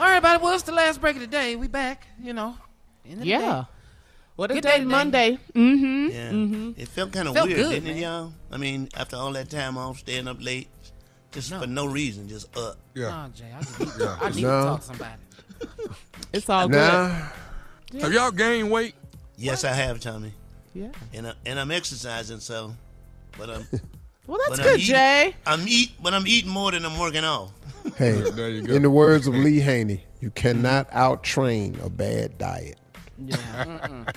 All right, everybody. Well, it's the last break of the day. We back. You know. End of the Yeah. day. What a Good day, day today. Monday. Mm-hmm. Yeah. It felt kind of weird, good, didn't man. it, y'all? I mean, after all that time off, staying up late, just for no reason, just up. Yeah. Oh, Jay, I just need, to, I need No. to talk to somebody. It's all good. Nah, Have y'all gained weight? Yes, I have, Tommy, Yeah. and I, and I'm exercising, so, but I'm Well, that's But I'm good, eating- Jay. I'm eat, but I'm eating more than I'm working off. Hey, There you go. in the words of Lee Haney, you cannot out train a bad diet. Yeah.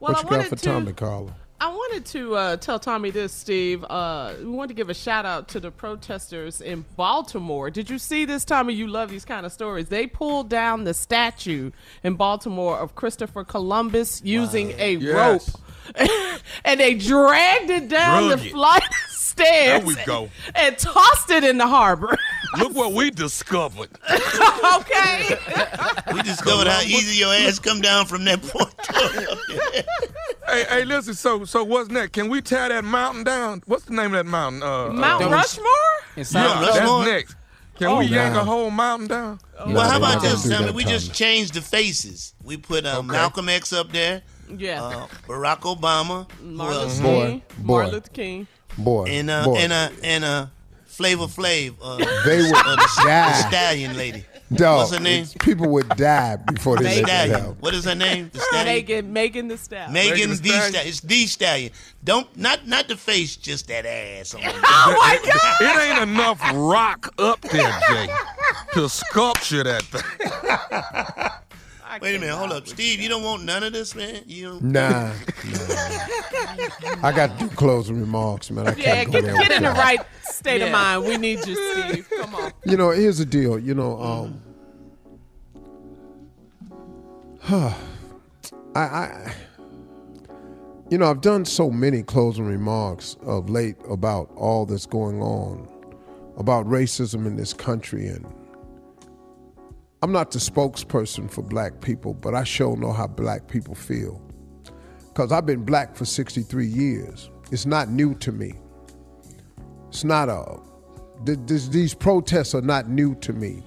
Well, what I you got for to. Tommy, Carla? I wanted to uh, tell Tommy this, Steve. Uh, we want to give a shout out to the protesters in Baltimore. Did you see this, Tommy? You love these kind of stories. They pulled down the statue in Baltimore of Christopher Columbus using a Yes. rope, and they dragged it down the flight of stairs. There we go. And tossed it in the harbor. Look what we discovered. okay. We discovered how easy your ass come down from that point. hey, hey, listen. So, so what's next? Can we tear that mountain down? What's the name of that mountain? Uh, Mount uh, Rushmore. In Yeah, South Rushmore? that's next. Can Oh, we yank nah. a whole mountain down? well, how about this, do Tommy? We just Tommy. changed the faces. We put um, Okay. Malcolm X up there, Yeah. uh, Barack Obama, Martin? Luther King. Martin Luther King. Boy, and uh, boy, and uh, and uh, Flavor Flav, uh, they would uh, the, the die. stallion lady. Dog, What's her name? People would die before they let that Stallion. What is her name? The stallion. Megan, Megan Thee Stallion. Megan Megan the Thee Stallion. stallion. It's the stallion. Don't not not the face, just that ass. On it. Oh my God! It ain't enough rock up there, Jay, to sculpture that thing. Wait a minute, hold up, Steve. You don't want none of this, man. You don't- Nah, nah. I got to do closing remarks, man. I can't Yeah, go get, there get in the y'all. right state of mind. We need you, Steve. Come on. You know, here's the deal. You know, um, I, I, you know, I've done so many closing remarks of late about all that's going on, about racism in this country, and I'm not the spokesperson for black people, but I sure know how black people feel. Because I've been black for 63 years. It's not new to me. It's not uh, a this, these protests are not new to me.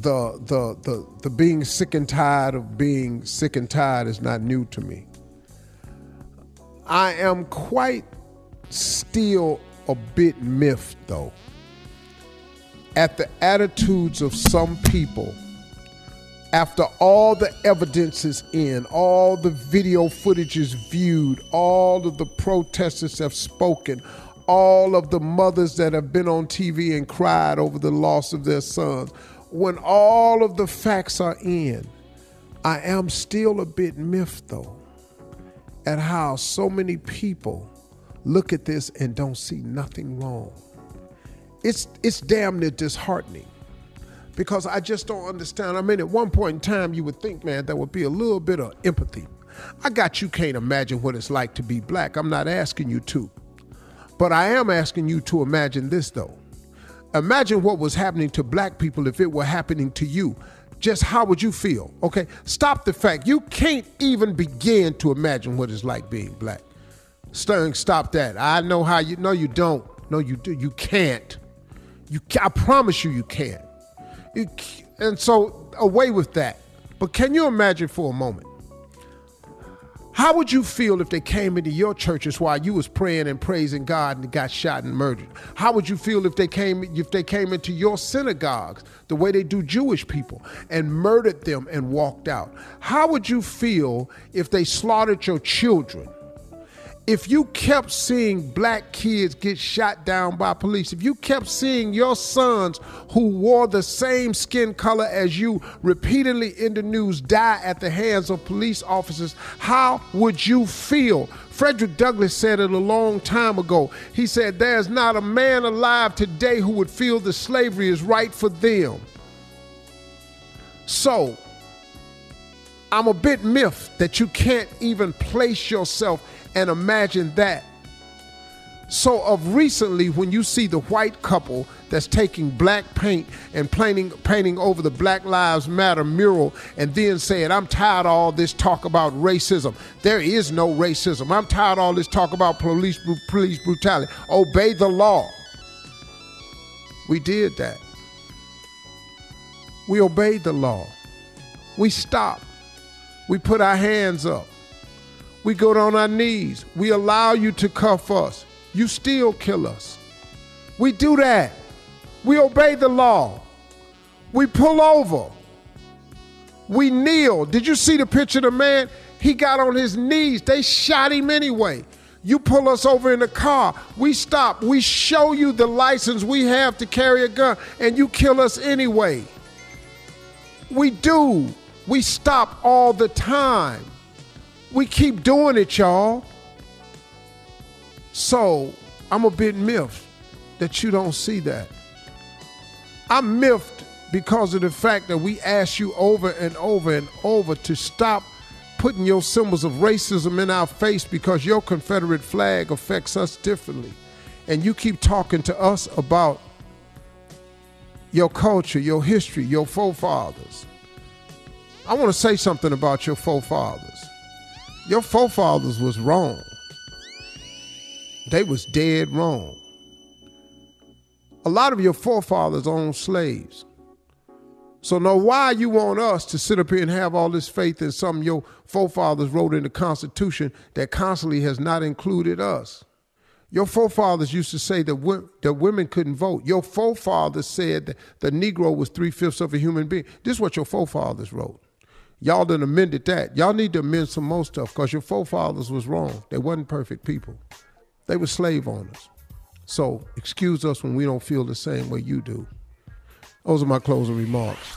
The, the the the being sick and tired of being sick and tired is not new to me. I am quite still a bit miffed though at the attitudes of some people after all the evidence is in, all the video footage is viewed, all of the protesters have spoken, all of the mothers that have been on TV and cried over the loss of their sons, when all of the facts are in, I am still a bit miffed though at how so many people look at this and don't see nothing wrong. It's it's damn near disheartening because I just don't understand. I mean, at one point in time, you would think, man, there would be a little bit of empathy. I got you can't imagine what it's like to be black. I'm not asking you to. But I am asking you to imagine this, though. Imagine what was happening to black people if it were happening to you. Just how would you feel? Okay, stop the fact. You can't even begin to imagine what it's like being black. Sterling, stop that. I know how you. No, you don't. No, you do. You can't. You. I promise you, you can't. You, and so away with that. But can you imagine for a moment? How would you feel if they came into your churches while you was praying and praising God and got shot and murdered? How would you feel if they came if they came into your synagogues the way they do Jewish people and murdered them and walked out? How would you feel if they slaughtered your children? If you kept seeing black kids get shot down by police, if you kept seeing your sons who wore the same skin color as you repeatedly in the news die at the hands of police officers, how would you feel? Frederick Douglass said it a long time ago. He said, There's not a man alive today who would feel that slavery is right for them. So, I'm a bit miffed that you can't even place yourself and imagine that. So, of recently, when you see the white couple that's taking black paint and painting, painting over the Black Lives Matter mural and then saying, I'm tired of all this talk about racism. There is no racism. I'm tired of all this talk about police, police brutality. Obey the law. We did that. We obeyed the law. We stopped. We put our hands up. We go on our knees. We allow you to cuff us. You still kill us. We do that. We obey the law. We pull over. We kneel. Did you see the picture of the man? He got on his knees. They shot him anyway. You pull us over in the car. We stop. We show you the license we have to carry a gun, and you kill us anyway. We do. We stop all the time. We keep doing it, y'all. So I'm a bit miffed that you don't see that. I'm miffed because of the fact that we ask you over and over and over to stop putting your symbols of racism in our face because your Confederate flag affects us differently. And you keep talking to us about your culture, your history, your forefathers. I want to say something about your forefathers. Your forefathers was wrong. They was dead wrong. A lot of your forefathers owned slaves. So now why you want us to sit up here and have all this faith in something your forefathers wrote in the Constitution that constantly has not included us? Your forefathers used to say that, that women couldn't vote. Your forefathers said that the Negro was three fifths of a human being. This is what your forefathers wrote. Y'all done amended that. Y'all need to amend some more stuff because your forefathers was wrong. They wasn't perfect people. They were slave owners. So excuse us when we don't feel the same way you do. Those are my closing remarks.